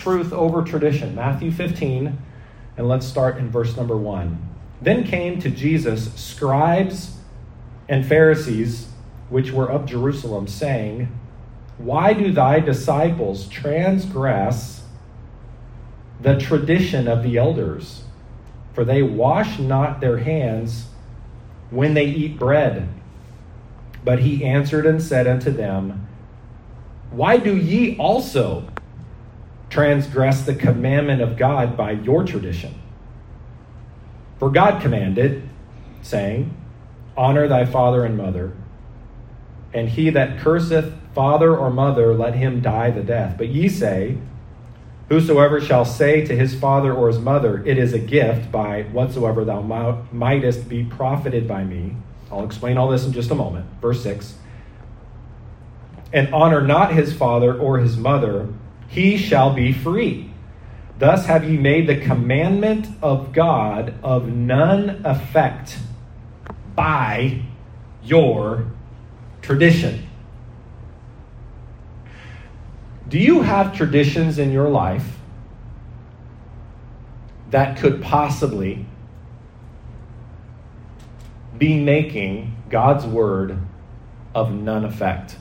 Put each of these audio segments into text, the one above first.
truth over tradition. Matthew 15, and let's start in verse number 1. Then came to Jesus scribes and Pharisees, which were of Jerusalem, saying, Why do thy disciples transgress the tradition of the elders? For they wash not their hands when they eat bread. But he answered and said unto them, Why do ye also transgress the commandment of God by your tradition? For God commanded, saying, Honor thy father and mother, and he that curseth father or mother, let him die the death. But ye say, Whosoever shall say to his father or his mother, It is a gift by whatsoever thou mightest be profited by me. I'll explain all this in just a moment. Verse 6. And honor not his father or his mother, he shall be free. Thus have ye made the commandment of God of none effect by your tradition. Do you have traditions in your life that could possibly be making God's word of none effect?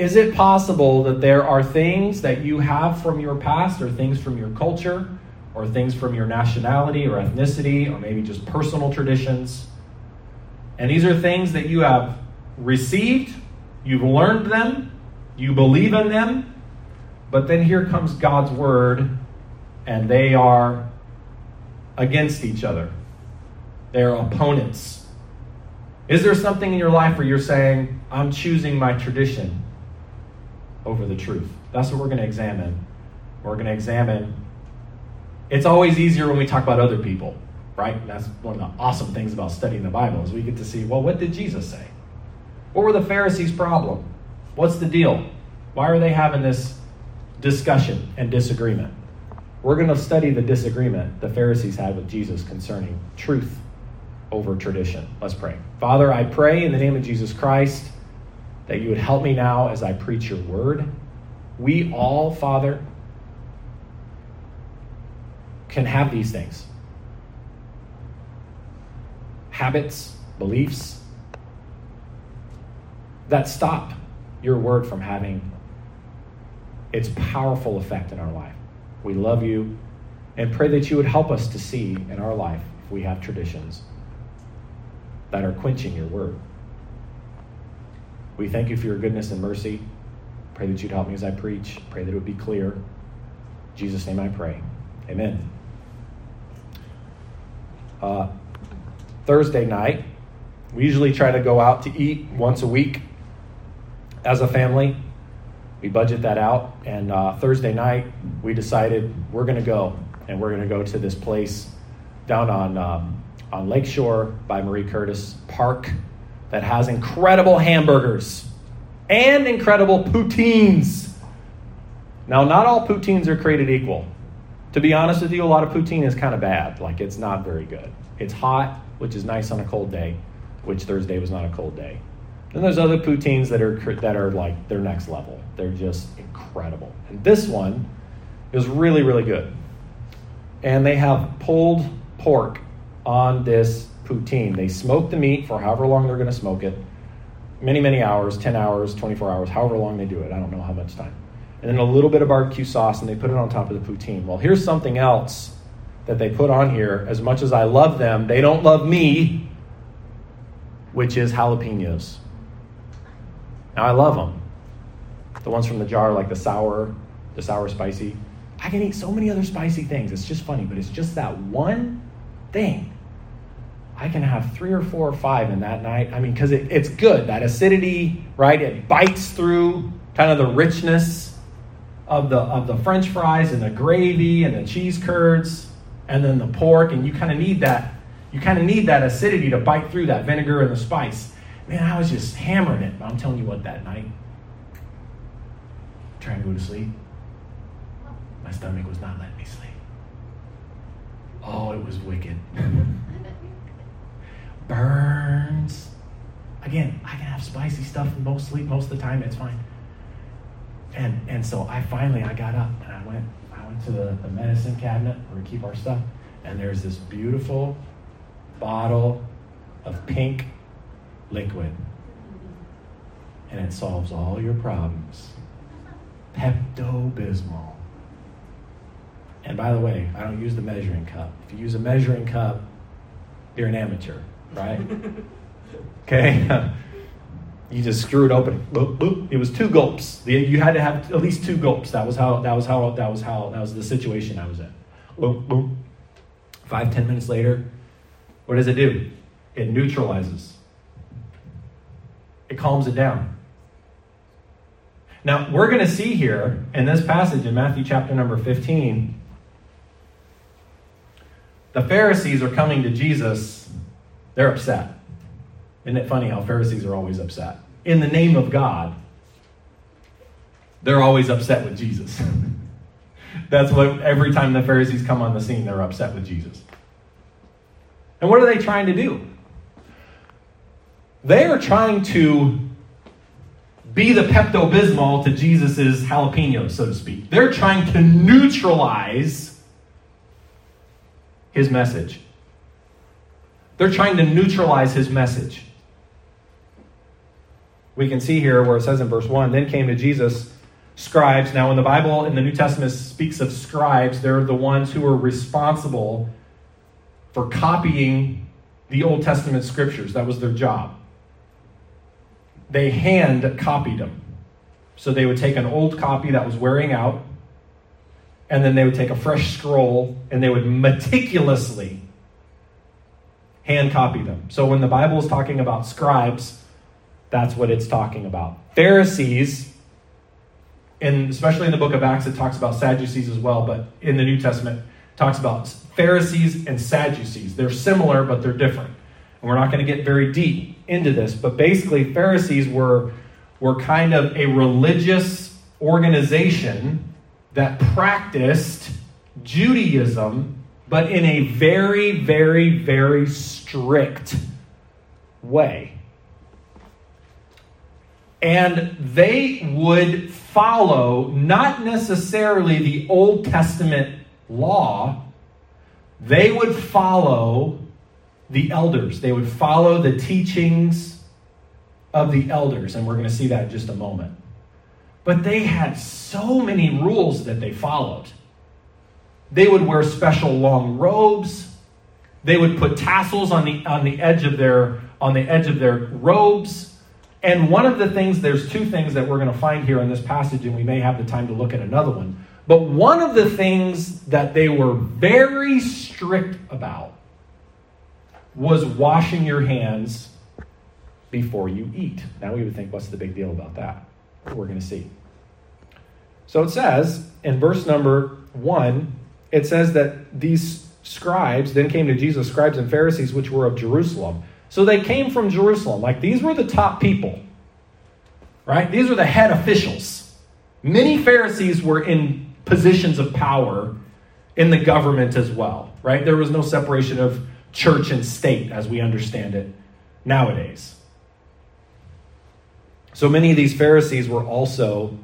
Is it possible that there are things that you have from your past, or things from your culture, or things from your nationality or ethnicity, or maybe just personal traditions? And these are things that you have received, you've learned them, you believe in them, but then here comes God's word, and they are against each other. They're opponents. Is there something in your life where you're saying, I'm choosing my tradition over the truth? That's what we're going to examine. We're going to examine. It's always easier when we talk about other people, right? That's one of the awesome things about studying the Bible is we get to see, well, what did Jesus say? What were the Pharisees' problem? What's the deal? Why are they having this discussion and disagreement? We're going to study the disagreement the Pharisees had with Jesus concerning truth over tradition. Let's pray. Father, I pray in the name of Jesus Christ that you would help me now as I preach your word. We all, Father, can have these things habits, beliefs that stop your word from having its powerful effect in our life. We love you and pray that you would help us to see in our life if we have traditions that are quenching your word. We thank you for your goodness and mercy. Pray that you'd help me as I preach. Pray that it would be clear. In Jesus' name I pray. Amen. Uh, Thursday night, we usually try to go out to eat once a week as a family, we budget that out. And uh, Thursday night, we decided we're going to go, and we're going to go to this place down on um, on Lakeshore by Marie Curtis Park that has incredible hamburgers and incredible poutines. Now, not all poutines are created equal. To be honest with you, a lot of poutine is kind of bad. Like, it's not very good. It's hot, which is nice on a cold day, which Thursday was not a cold day. Then there's other poutines that are that are like they're next level. They're just incredible. And this one is really really good. And they have pulled pork on this poutine. They smoke the meat for however long they're going to smoke it. Many many hours, 10 hours, 24 hours, however long they do it. I don't know how much time. And then a little bit of barbecue sauce and they put it on top of the poutine. Well, here's something else that they put on here. As much as I love them, they don't love me, which is jalapenos. Now I love them. The ones from the jar, like the sour, the sour spicy. I can eat so many other spicy things. It's just funny, but it's just that one thing. I can have three or four or five in that night. I mean, because it, it's good. That acidity, right? It bites through kind of the richness of the of the French fries and the gravy and the cheese curds and then the pork, and you kind of need that. You kind of need that acidity to bite through that vinegar and the spice. Man, I was just hammering it. I'm telling you what, that night, trying to go to sleep, my stomach was not letting me sleep. Oh, it was wicked. Burns. Again, I can have spicy stuff and most sleep most of the time, it's fine. And, and so I finally, I got up and I went, I went to the, the medicine cabinet where we keep our stuff. And there's this beautiful bottle of pink liquid. And it solves all your problems. Pepto Bismol. And by the way, I don't use the measuring cup. If you use a measuring cup, you're an amateur, right? okay? you just screw it open. Boop, boop. It was two gulps. You had to have at least two gulps. That was how. That was how. That was how. That was the situation I was in. Boom, boom. Five, ten minutes later, what does it do? It neutralizes. It calms it down. Now, we're going to see here in this passage in Matthew chapter number 15, the Pharisees are coming to Jesus. They're upset. Isn't it funny how Pharisees are always upset? In the name of God, they're always upset with Jesus. That's what every time the Pharisees come on the scene, they're upset with Jesus. And what are they trying to do? They are trying to be the Pepto Bismol to Jesus' jalapenos, so to speak. They're trying to neutralize his message. They're trying to neutralize his message. We can see here where it says in verse 1 Then came to Jesus scribes. Now, when the Bible in the New Testament speaks of scribes, they're the ones who are responsible for copying the Old Testament scriptures. That was their job they hand copied them. So they would take an old copy that was wearing out, and then they would take a fresh scroll and they would meticulously hand copy them. So when the Bible is talking about scribes, that's what it's talking about. Pharisees, and especially in the book of Acts, it talks about Sadducees as well, but in the New Testament, talks about Pharisees and Sadducees. They're similar, but they're different. And we're not going to get very deep into this, but basically, Pharisees were, were kind of a religious organization that practiced Judaism, but in a very, very, very strict way. And they would follow not necessarily the Old Testament law, they would follow the elders. They would follow the teachings of the elders, and we're going to see that in just a moment. But they had so many rules that they followed. They would wear special long robes. They would put tassels on the on the edge of their on the edge of their robes. And one of the things, there's two things that we're going to find here in this passage, and we may have the time to look at another one. But one of the things that they were very strict about was washing your hands before you eat. Now we would think, what's the big deal about that? We're going to see. So it says in verse number one, it says that these scribes then came to Jesus, scribes and Pharisees, which were of Jerusalem. So they came from Jerusalem. Like these were the top people, right? These were the head officials. Many Pharisees were in positions of power in the government as well, right? There was no separation of church and state as we understand it nowadays. So many of these Pharisees were also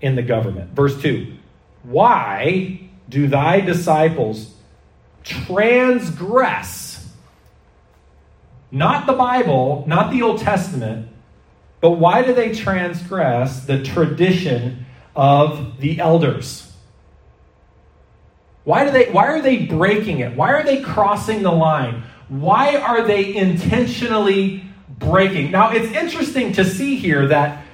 in the government. Verse 2 Why do thy disciples transgress? Not the Bible, not the Old Testament, but why do they transgress the tradition of the elders? Why do they why are they breaking it? Why are they crossing the line? Why are they intentionally breaking? Now, it's interesting to see here that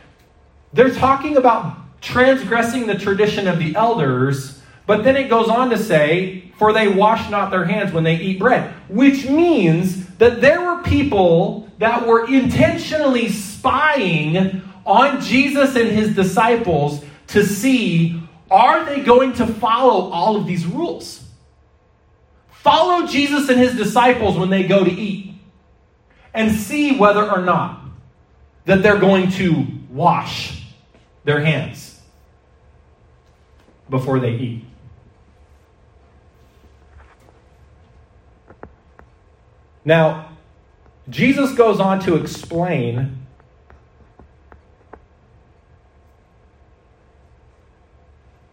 they're talking about transgressing the tradition of the elders, but then it goes on to say, For they wash not their hands when they eat bread, which means that there were people that were intentionally spying on Jesus and his disciples to see are they going to follow all of these rules? Follow Jesus and his disciples when they go to eat and see whether or not that they're going to wash their hands before they eat. Now, Jesus goes on to explain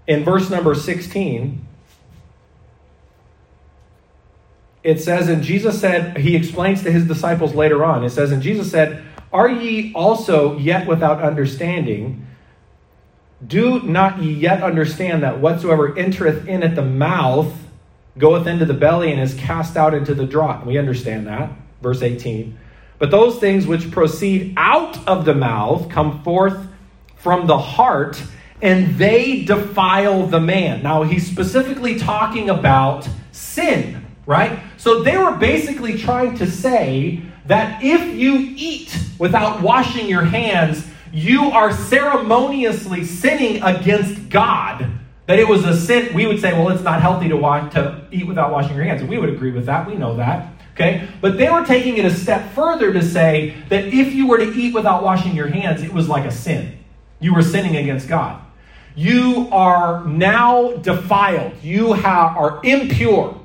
in verse number 16, it says, and Jesus said, he explains to his disciples later on, it says, and Jesus said, Are ye also yet without understanding? Do not ye yet understand that whatsoever entereth in at the mouth goeth into the belly and is cast out into the draught? We understand that. Verse 18. But those things which proceed out of the mouth come forth from the heart, and they defile the man. Now, he's specifically talking about sin, right? So they were basically trying to say that if you eat without washing your hands, you are ceremoniously sinning against God. That it was a sin. We would say, well, it's not healthy to, to eat without washing your hands. And we would agree with that. We know that. Okay? But they were taking it a step further to say that if you were to eat without washing your hands, it was like a sin. You were sinning against God. You are now defiled. You have, are impure.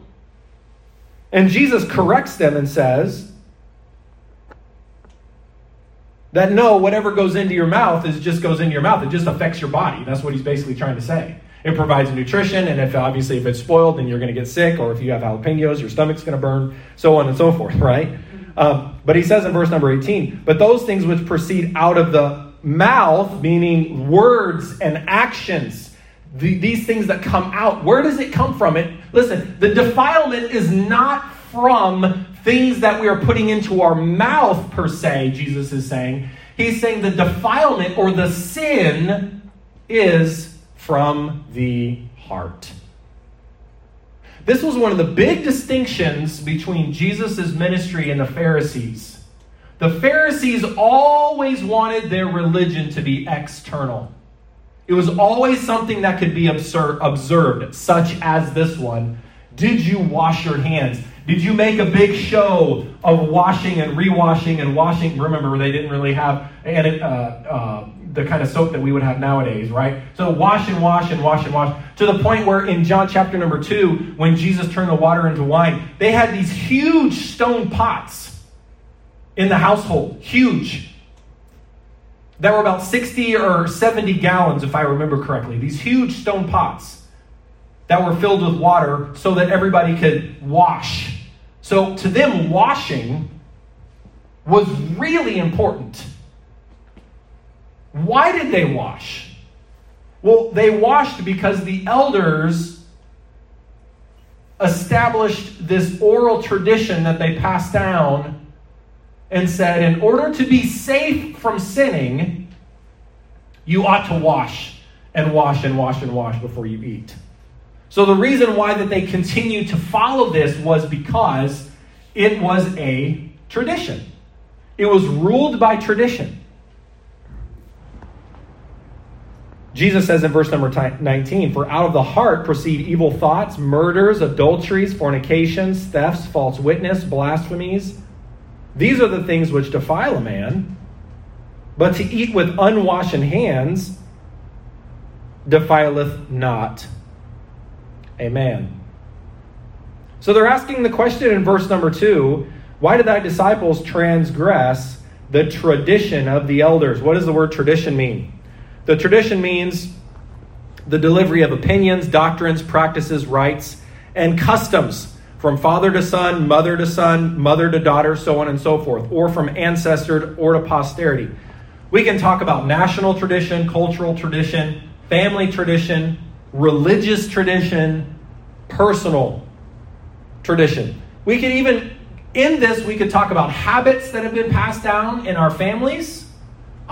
And Jesus corrects them and says, that no, whatever goes into your mouth is just goes into your mouth. It just affects your body. That's what he's basically trying to say. It provides nutrition, and if obviously if it's spoiled, then you're going to get sick, or if you have jalapenos, your stomach's going to burn, so on and so forth, right? Um, but he says in verse number 18, but those things which proceed out of the mouth, meaning words and actions, the, these things that come out, where does it come from? It listen, the defilement is not from things that we are putting into our mouth, per se, Jesus is saying. He's saying the defilement or the sin is from the heart. This was one of the big distinctions between Jesus' ministry and the Pharisees. The Pharisees always wanted their religion to be external. It was always something that could be observed, such as this one. Did you wash your hands? Did you make a big show of washing and rewashing and washing? Remember, they didn't really have uh, uh, the kind of soap that we would have nowadays, right? So wash and wash and wash and wash to the point where in John chapter number two, when Jesus turned the water into wine, they had these huge stone pots in the household, huge. That were about 60 or 70 gallons, if I remember correctly. These huge stone pots that were filled with water so that everybody could wash. So to them, washing was really important. Why did they wash? Well, they washed because the elders established this oral tradition that they passed down and said, in order to be safe from sinning, you ought to wash and wash and wash and wash before you eat. So the reason why that they continued to follow this was because it was a tradition. It was ruled by tradition. Jesus says in verse number 19, For out of the heart proceed evil thoughts, murders, adulteries, fornications, thefts, false witness, blasphemies. These are the things which defile a man. But to eat with unwashen hands defileth not a man. So they're asking the question in verse number two why did thy disciples transgress the tradition of the elders? What does the word tradition mean? The tradition means the delivery of opinions, doctrines, practices, rites, and customs from father to son, mother to son, mother to daughter, so on and so forth, or from ancestor or to posterity. We can talk about national tradition, cultural tradition, family tradition, religious tradition, personal tradition. We could even, in this, we could talk about habits that have been passed down in our families.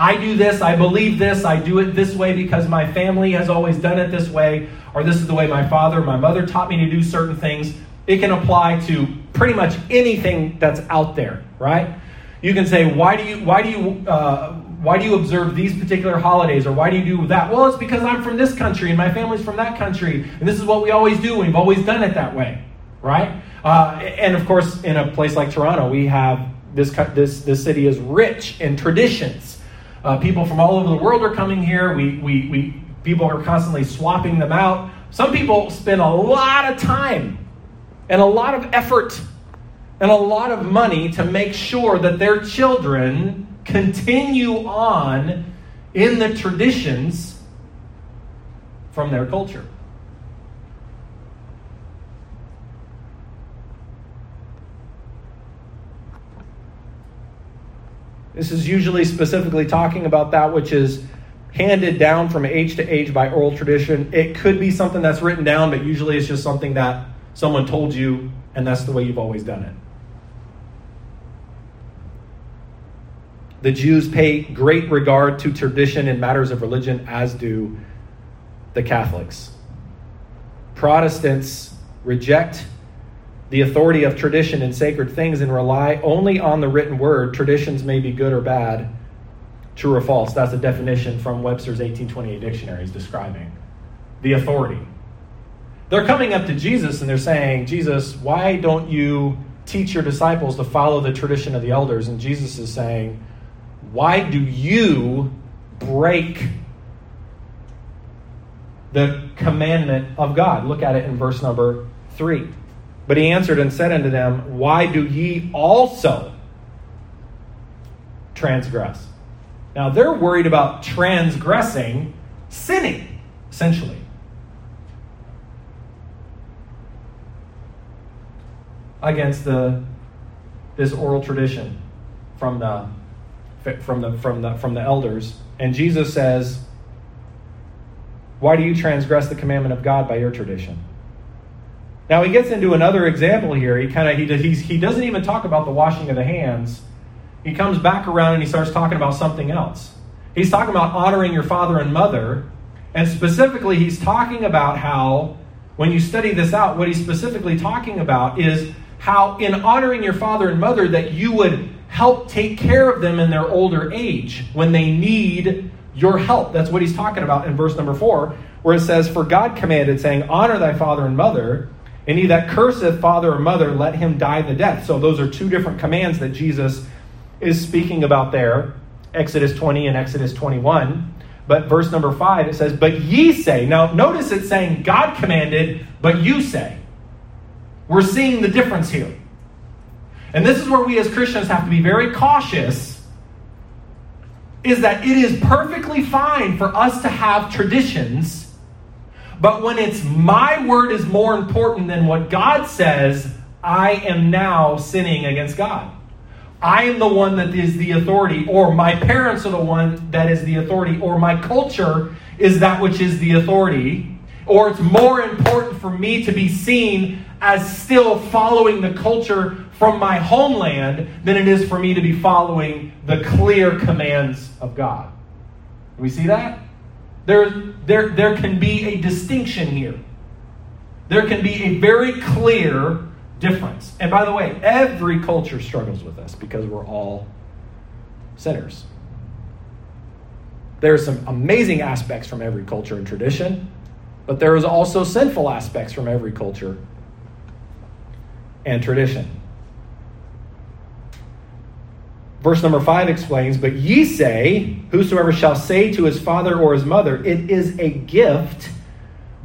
I do this, I believe this, I do it this way because my family has always done it this way, or this is the way my father, my mother taught me to do certain things. It can apply to pretty much anything that's out there, right? You can say, why do you, why do you, uh, why do you observe these particular holidays or why do you do that? Well, it's because I'm from this country and my family's from that country and this is what we always do we've always done it that way, right? Uh, and of course, in a place like Toronto, we have this this this city is rich in traditions. Uh, people from all over the world are coming here. We, we, we people are constantly swapping them out. Some people spend a lot of time and a lot of effort and a lot of money to make sure that their children continue on in the traditions from their culture. This is usually specifically talking about that which is handed down from age to age by oral tradition. It could be something that's written down, but usually it's just something that someone told you, and that's the way you've always done it. The Jews pay great regard to tradition in matters of religion, as do the Catholics. Protestants reject the authority of tradition and sacred things and rely only on the written word. Traditions may be good or bad, true or false. That's a definition from Webster's 1828 dictionary is describing the authority. They're coming up to Jesus and they're saying, Jesus, why don't you teach your disciples to follow the tradition of the elders? And Jesus is saying, why do you break the commandment of God? Look at it in verse number 3. But he answered and said unto them, Why do ye also transgress? Now they're worried about transgressing, sinning, essentially. Against the this oral tradition from the from the from the from the elders. And Jesus says, Why do you transgress the commandment of God by your tradition? Now he gets into another example here. He kind of he, he's, he doesn't even talk about the washing of the hands. He comes back around and he starts talking about something else. He's talking about honoring your father and mother, and specifically he's talking about how when you study this out, what he's specifically talking about is how in honoring your father and mother that you would help take care of them in their older age when they need your help. That's what he's talking about in verse number 4 where it says for God commanded saying honor thy father and mother and he that curseth father or mother, let him die the death. So those are two different commands that Jesus is speaking about there Exodus 20 and Exodus 21. But verse number 5, it says, But ye say. Now notice it's saying God commanded, but you say. We're seeing the difference here. And this is where we as Christians have to be very cautious is that it is perfectly fine for us to have traditions but when it's my word is more important than what God says, I am now sinning against God. I am the one that is the authority, or my parents are the one that is the authority, or my culture is that which is the authority, or it's more important for me to be seen as still following the culture from my homeland than it is for me to be following the clear commands of God. we see that? There, there, there can be a distinction here. There can be a very clear difference. And by the way, every culture struggles with this because we're all sinners. There are some amazing aspects from every culture and tradition, but there is also sinful aspects from every culture and tradition. Verse number 5 explains, But ye say, Whosoever shall say to his father or his mother, It is a gift,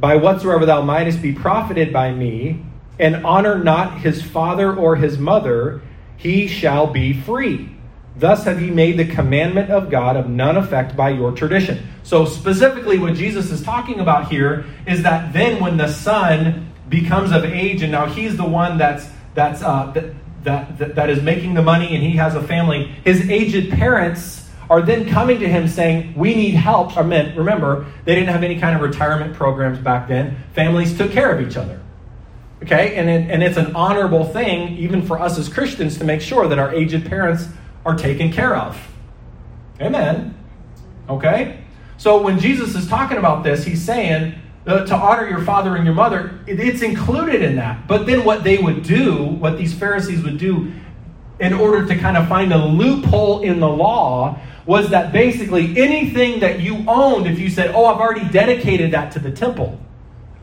by whatsoever thou mightest be profited by me, and honor not his father or his mother, he shall be free. Thus have ye made the commandment of God of none effect by your tradition. So, specifically, what Jesus is talking about here is that then when the son becomes of age, and now he's the one that's that's uh, that, that, that, is making the money and he has a family, his aged parents are then coming to him saying, We need help. I mean, remember, they didn't have any kind of retirement programs back then. Families took care of each other. Okay? And, it, and it's an honorable thing, even for us as Christians, to make sure that our aged parents are taken care of. Amen. Okay? So when Jesus is talking about this, he's saying, uh, to honor your father and your mother, it, it's included in that. But then what they would do, what these Pharisees would do, in order to kind of find a loophole in the law, was that basically anything that you owned, if you said, Oh, I've already dedicated that to the temple,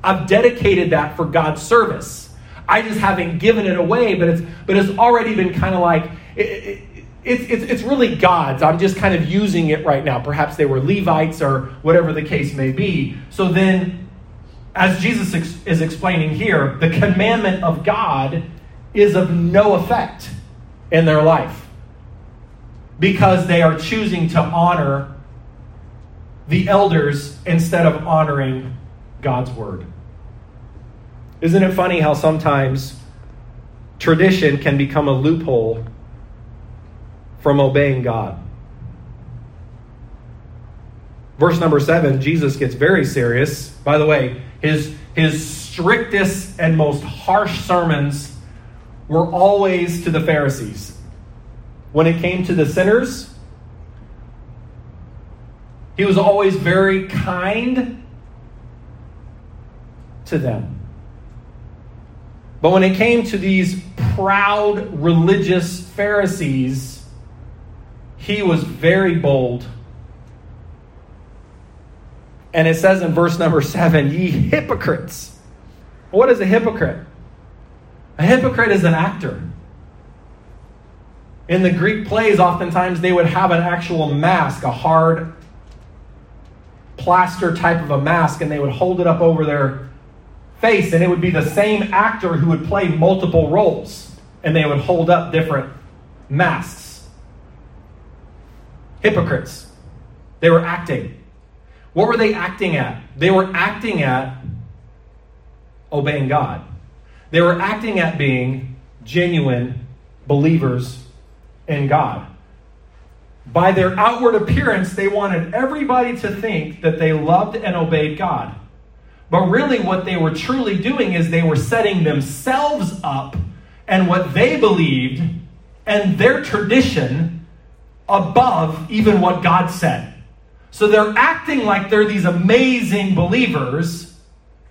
I've dedicated that for God's service. I just haven't given it away, but it's but it's already been kind of like it, it, it's, it's, it's really God's. I'm just kind of using it right now. Perhaps they were Levites or whatever the case may be. So then as Jesus ex- is explaining here, the commandment of God is of no effect in their life because they are choosing to honor the elders instead of honoring God's word. Isn't it funny how sometimes tradition can become a loophole from obeying God? Verse number seven, Jesus gets very serious. By the way, his, his strictest and most harsh sermons were always to the Pharisees. When it came to the sinners, he was always very kind to them. But when it came to these proud religious Pharisees, he was very bold. And it says in verse number seven, ye hypocrites. What is a hypocrite? A hypocrite is an actor. In the Greek plays, oftentimes they would have an actual mask, a hard plaster type of a mask, and they would hold it up over their face, and it would be the same actor who would play multiple roles, and they would hold up different masks. Hypocrites. They were acting. What were they acting at? They were acting at obeying God. They were acting at being genuine believers in God. By their outward appearance, they wanted everybody to think that they loved and obeyed God. But really, what they were truly doing is they were setting themselves up and what they believed and their tradition above even what God said. So they're acting like they're these amazing believers.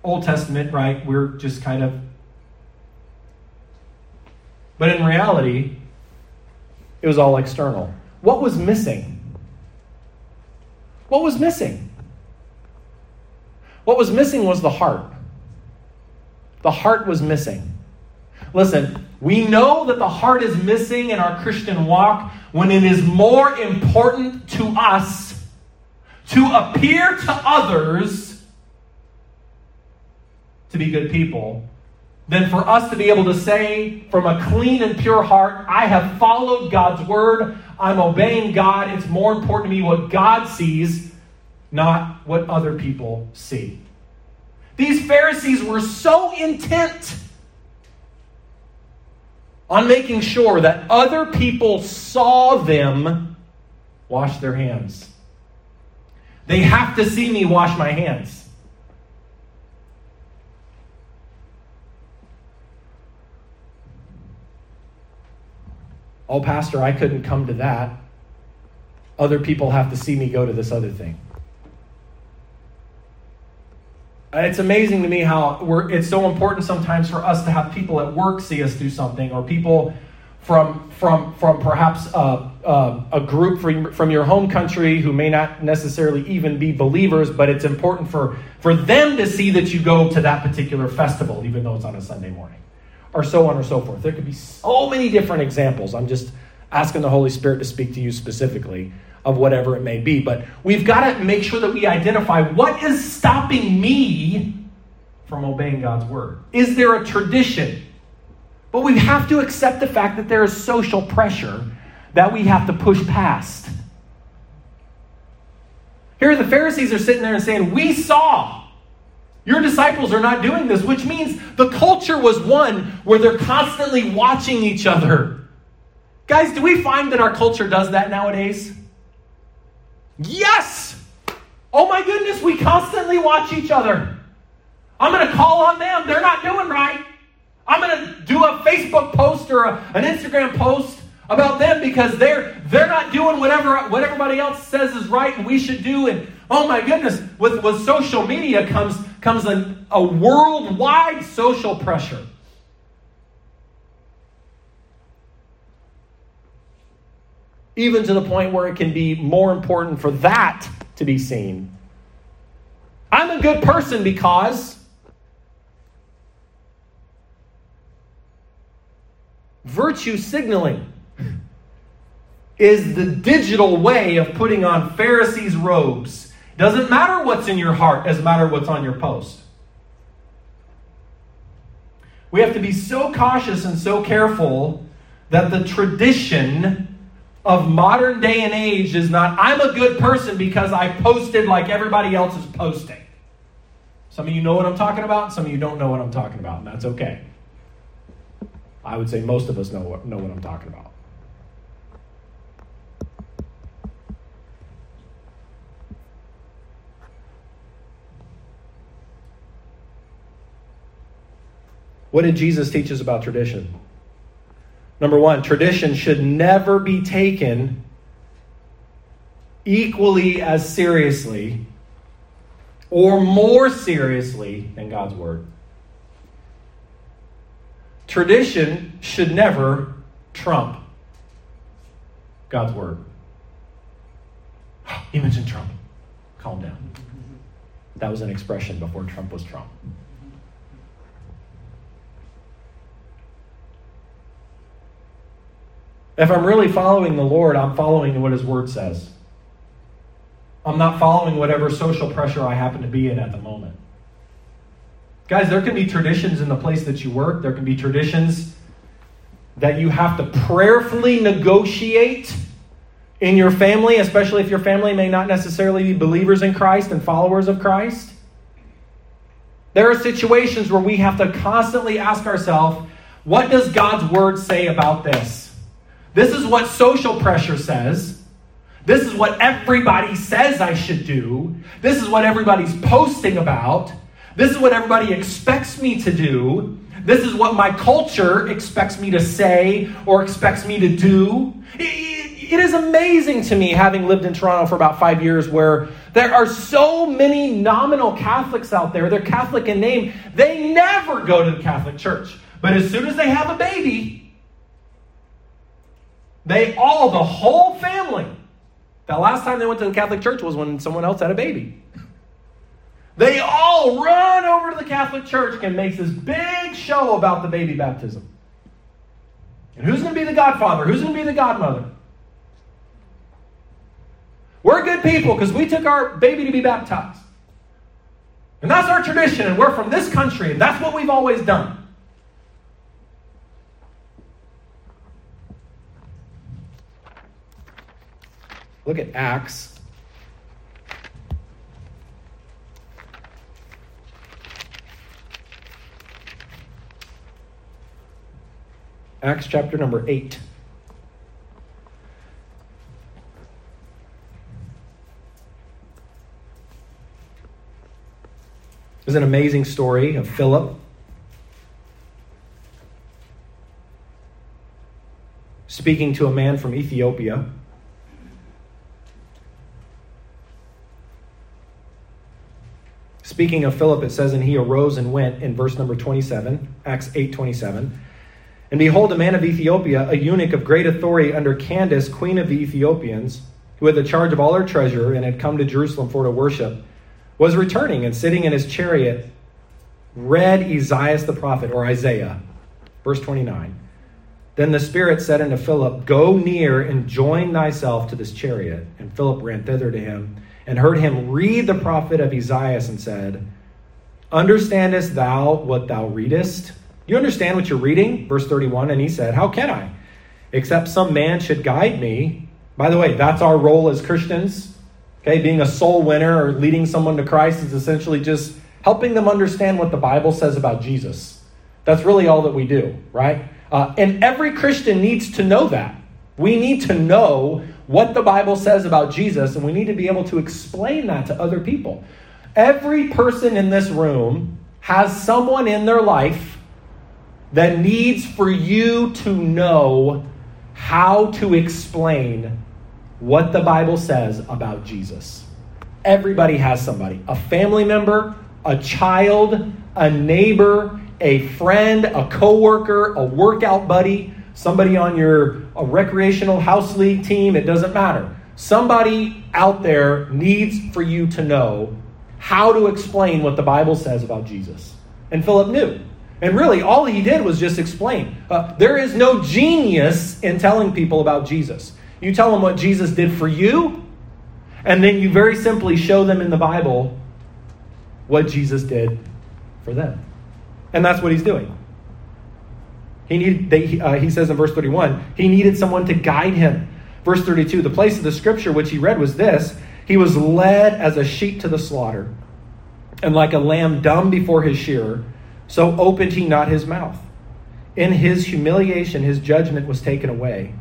Old Testament, right? We're just kind of. But in reality, it was all external. What was missing? What was missing? What was missing was the heart. The heart was missing. Listen, we know that the heart is missing in our Christian walk when it is more important to us to appear to others to be good people than for us to be able to say from a clean and pure heart, I have followed God's word. I'm obeying God. It's more important to me what God sees, not what other people see. These Pharisees were so intent on making sure that other people saw them wash their hands. They have to see me wash my hands. Oh, Pastor, I couldn't come to that. Other people have to see me go to this other thing. Uh, it's amazing to me how it's so important sometimes for us to have people at work see us do something, or people from from from perhaps a, a, a, group from, from your home country who may not necessarily even be believers, but it's important for for them to see that you go to that particular festival, even though it's on a Sunday morning or so on or so forth. There could be so many different examples. I'm just asking the Holy Spirit to speak to you specifically of whatever it may be. But we've got to make sure that we identify what is stopping me from obeying God's word. Is there a tradition? But we have to accept the fact that there is social pressure that we have to push past. Here, the Pharisees are sitting there and saying, We saw your disciples are not doing this, which means the culture was one where they're constantly watching each other. Guys, do we find that our culture does that nowadays? Yes! Oh my goodness, we constantly watch each other. I'm going to call on them. They're not doing right. I'm going to do a Facebook post or a, an Instagram post about them because they're they're not doing whatever what everybody else says is right and we should do and oh my goodness with, with social media comes comes a, a worldwide social pressure. Even to the point where it can be more important for that to be seen. I'm a good person because virtue signaling is the digital way of putting on Pharisees' robes doesn't matter what's in your heart, as matter what's on your post. We have to be so cautious and so careful that the tradition of modern day and age is not, I'm a good person because I posted like everybody else is posting. Some of you know what I'm talking about, some of you don't know what I'm talking about, and that's okay. I would say most of us know what, know what I'm talking about. What did Jesus teach us about tradition? Number one, tradition should never be taken equally as seriously or more seriously than God's Word. Tradition should never trump God's Word. He mentioned Trump. Calm down. That was an expression before Trump was Trump. If I'm really following the Lord, I'm following what His Word says. I'm not following whatever social pressure I happen to be in at the moment. Guys, there can be traditions in the place that you work, there can be traditions that you have to prayerfully negotiate in your family, especially if your family may not necessarily be believers in Christ and followers of Christ. There are situations where we have to constantly ask ourselves, what does God's word say about this? This is what social pressure says. This is what everybody says I should do. This is what everybody's posting about. This is what everybody expects me to do. This is what my culture expects me to say or expects me to do. It is amazing to me, having lived in Toronto for about five years, where there are so many nominal Catholics out there. They're Catholic in name. They never go to the Catholic Church. But as soon as they have a baby, they all, the whole family, the last time they went to the Catholic Church was when someone else had a baby. They all run over to the Catholic Church and makes this big show about the baby baptism. And who's going to be the godfather? Who's going to be the godmother? We're good people because we took our baby to be baptized. And that's our tradition, and we're from this country, and that's what we've always done. Look at Acts. Acts chapter number 8. There's an amazing story of Philip. Speaking to a man from Ethiopia. Speaking of Philip, it says, And he arose and went in verse number 27, Acts 8 27. And behold, a man of Ethiopia, a eunuch of great authority under Candace, queen of the Ethiopians, who had the charge of all her treasure and had come to Jerusalem for to worship, was returning and sitting in his chariot, read Esaias the prophet, or Isaiah, verse 29. Then the Spirit said unto Philip, Go near and join thyself to this chariot. And Philip ran thither to him and heard him read the prophet of Isaiah and said, Understandest thou what thou readest? You understand what you're reading? Verse 31. And he said, How can I? Except some man should guide me. By the way, that's our role as Christians. Okay, being a soul winner or leading someone to Christ is essentially just helping them understand what the Bible says about Jesus. That's really all that we do, right? Uh, and every Christian needs to know that. We need to know what the Bible says about Jesus, and we need to be able to explain that to other people. Every person in this room has someone in their life that needs for you to know how to explain what the Bible says about Jesus. Everybody has somebody a family member, a child, a neighbor, a friend, a coworker, a workout buddy somebody on your a recreational house league team, it doesn't matter. Somebody out there needs for you to know how to explain what the Bible says about Jesus. And Philip knew. And really, all he did was just explain. Uh, there is no genius in telling people about Jesus. You tell them what Jesus did for you, and then you very simply show them in the Bible what Jesus did for them. And that's what he's doing. He needed, they, uh, he says in verse 31, he needed someone to guide him. Verse 32, the place of the scripture which he read was this He was led as a sheep to the slaughter, And like a lamb dumb before his shearer, so opened he not his mouth. In his humiliation, his judgment was taken away.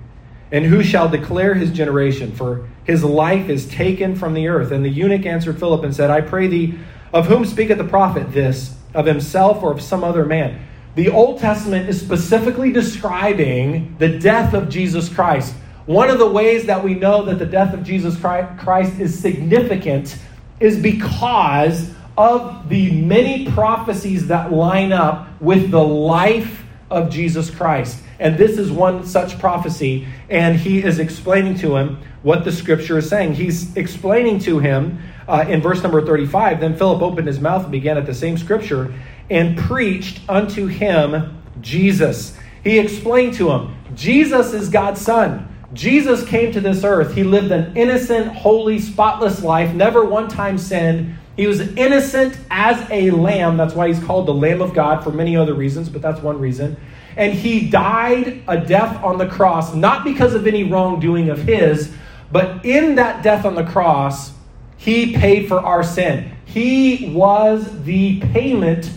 And who shall declare his generation? For his life is taken from the earth. And the eunuch answered Philip and said, I pray thee, of whom speaketh the prophet this? Of himself or of some other man? The Old Testament is specifically describing the death of Jesus Christ. One of the ways that we know that the death of Jesus Christ is significant is because of the many prophecies that line up with the life of Jesus Christ. And this is one such prophecy, and he is explaining to him what the scripture is saying. He's explaining to him uh, in verse number 35 Then Philip opened his mouth and began at the same scripture and preached unto him Jesus. He explained to him, Jesus is God's Son. Jesus came to this earth. He lived an innocent, holy, spotless life, never one time sinned. He was innocent as a lamb. That's why he's called the Lamb of God for many other reasons, but that's one reason. And he died a death on the cross, not because of any wrongdoing of his, but in that death on the cross, he paid for our sin. He was the payment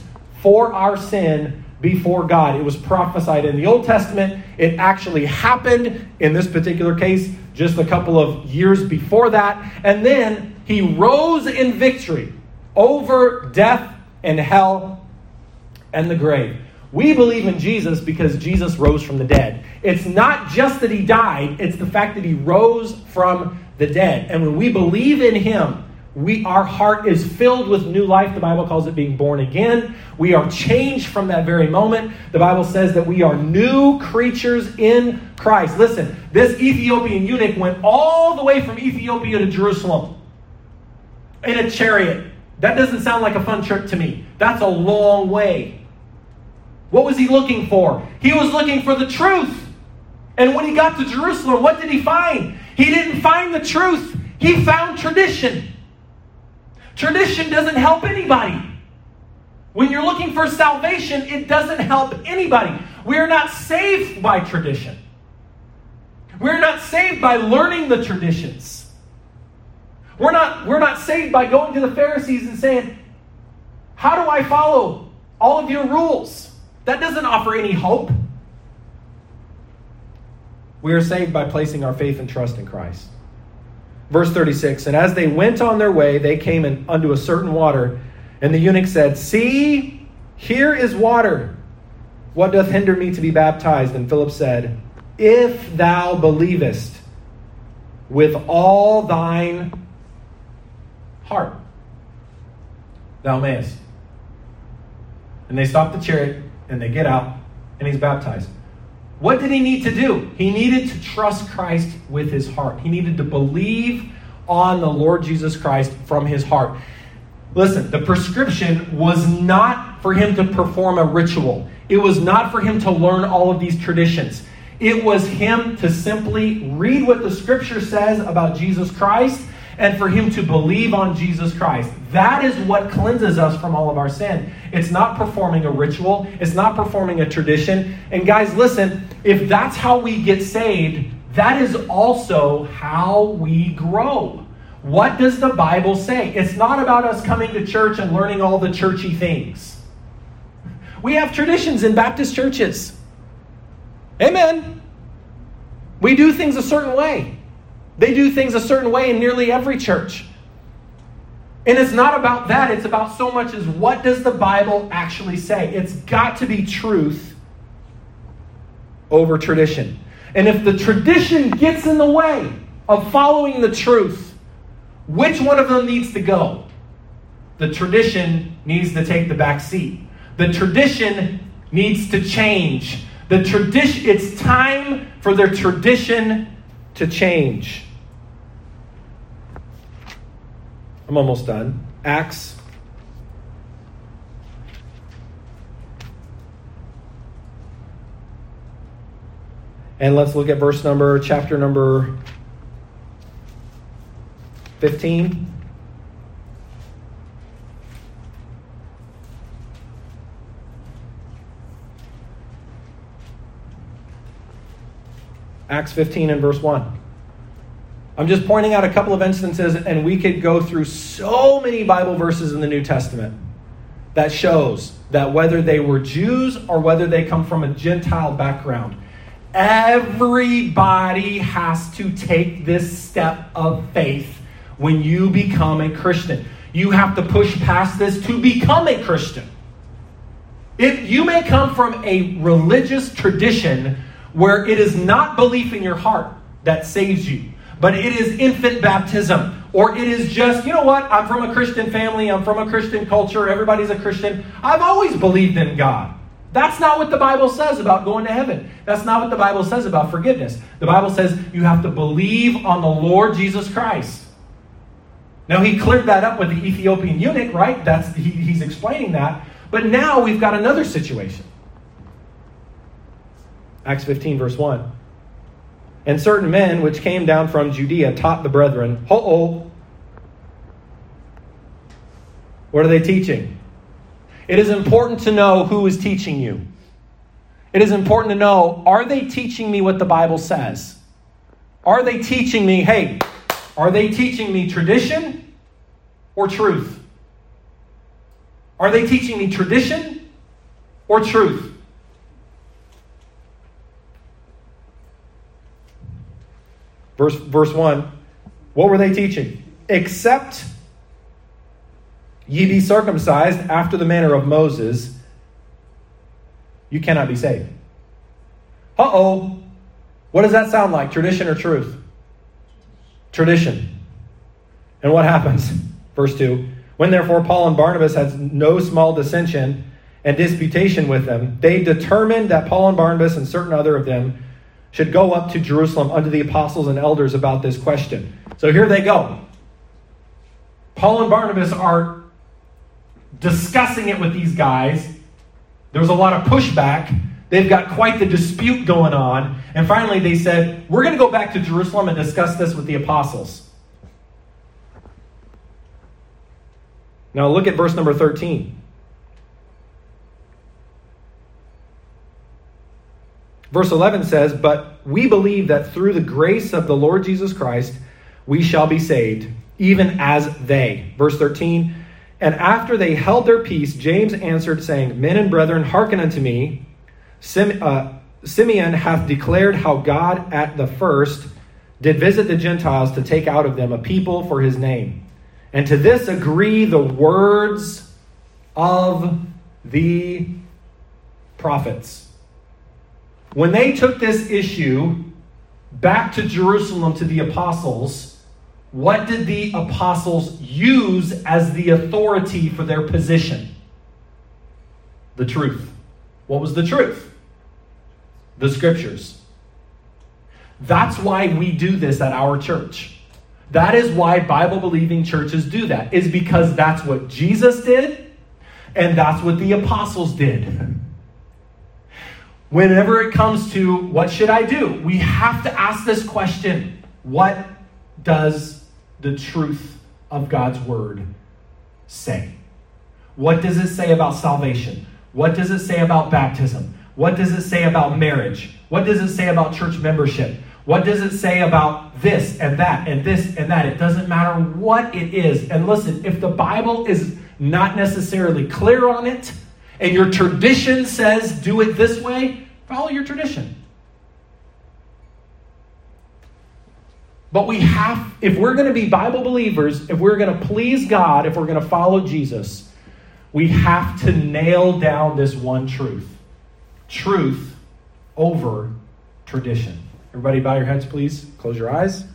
for our sin before God. It was prophesied in the Old Testament. It actually happened in this particular case just a couple of years before that. And then he rose in victory over death and hell and the grave. We believe in Jesus because Jesus rose from the dead. It's not just that he died, it's the fact that he rose from the dead. And when we believe in him, we our heart is filled with new life. The bible calls it being born again. We are changed from that very moment. The bible says that we are new creatures in christ. Listen this ethiopian eunuch went all the way from ethiopia to jerusalem in a chariot. That doesn't sound like a fun trip to me. That's a long way. What was he looking for? He was looking for the truth. And when he got to jerusalem what did he find? He didn't find the truth. He found tradition Tradition doesn't help anybody. When you're looking for salvation, it doesn't help anybody. We are not saved by tradition. We're not saved by learning the traditions. We're not, we're not saved by going to the Pharisees and saying, How do I follow all of your rules? That doesn't offer any hope. We are saved by placing our faith and trust in Christ. Verse 36 And as they went on their way, they came in, unto a certain water. And the eunuch said, See, here is water. What doth hinder me to be baptized? And Philip said, If thou believest with all thine heart, thou mayest. And they stop the chariot and they get out and he's baptized. What did he need to do? He needed to trust Christ with his heart. He needed to believe on the Lord Jesus Christ from his heart. Listen, the prescription was not for him to perform a ritual, it was not for him to learn all of these traditions. It was him to simply read what the scripture says about Jesus Christ and for him to believe on Jesus Christ. That is what cleanses us from all of our sin. It's not performing a ritual, it's not performing a tradition. And guys, listen, if that's how we get saved, that is also how we grow. What does the Bible say? It's not about us coming to church and learning all the churchy things. We have traditions in Baptist churches. Amen. We do things a certain way. They do things a certain way in nearly every church. And it's not about that, it's about so much as what does the Bible actually say? It's got to be truth over tradition. And if the tradition gets in the way of following the truth, which one of them needs to go? The tradition needs to take the back seat. The tradition needs to change. The tradition it's time for their tradition to change. I'm almost done. Acts. And let's look at verse number, chapter number 15. Acts 15 and verse 1. I'm just pointing out a couple of instances, and we could go through so many Bible verses in the New Testament that shows that whether they were Jews or whether they come from a Gentile background, everybody has to take this step of faith when you become a Christian. You have to push past this to become a Christian. If you may come from a religious tradition where it is not belief in your heart that saves you, but it is infant baptism, or it is just, you know what, I'm from a Christian family, I'm from a Christian culture, everybody's a Christian. I've always believed in God. That's not what the Bible says about going to heaven. That's not what the Bible says about forgiveness. The Bible says you have to believe on the Lord Jesus Christ. Now, he cleared that up with the Ethiopian eunuch, right? That's, he, he's explaining that. But now we've got another situation. Acts 15, verse 1. And certain men which came down from Judea taught the brethren, Ho oh. What are they teaching? It is important to know who is teaching you. It is important to know are they teaching me what the Bible says? Are they teaching me, hey, are they teaching me tradition or truth? Are they teaching me tradition or truth? Verse, verse 1 What were they teaching? Except ye be circumcised after the manner of Moses, you cannot be saved. Uh oh. What does that sound like? Tradition or truth? Tradition. And what happens? Verse 2 When therefore Paul and Barnabas had no small dissension and disputation with them, they determined that Paul and Barnabas and certain other of them should go up to Jerusalem unto the apostles and elders about this question. So here they go. Paul and Barnabas are discussing it with these guys. There was a lot of pushback. They've got quite the dispute going on. And finally, they said, We're going to go back to Jerusalem and discuss this with the apostles. Now, look at verse number 13. Verse 11 says, But we believe that through the grace of the Lord Jesus Christ, we shall be saved, even as they. Verse 13, And after they held their peace, James answered, saying, Men and brethren, hearken unto me. Sim, uh, Simeon hath declared how God at the first did visit the Gentiles to take out of them a people for his name. And to this agree the words of the prophets. When they took this issue back to Jerusalem to the apostles, what did the apostles use as the authority for their position? The truth. What was the truth? The scriptures. That's why we do this at our church. That is why Bible believing churches do that, is because that's what Jesus did and that's what the apostles did. Whenever it comes to what should I do, we have to ask this question What does the truth of God's word say? What does it say about salvation? What does it say about baptism? What does it say about marriage? What does it say about church membership? What does it say about this and that and this and that? It doesn't matter what it is. And listen, if the Bible is not necessarily clear on it, and your tradition says do it this way, follow your tradition. But we have, if we're going to be Bible believers, if we're going to please God, if we're going to follow Jesus, we have to nail down this one truth truth over tradition. Everybody, bow your heads, please. Close your eyes.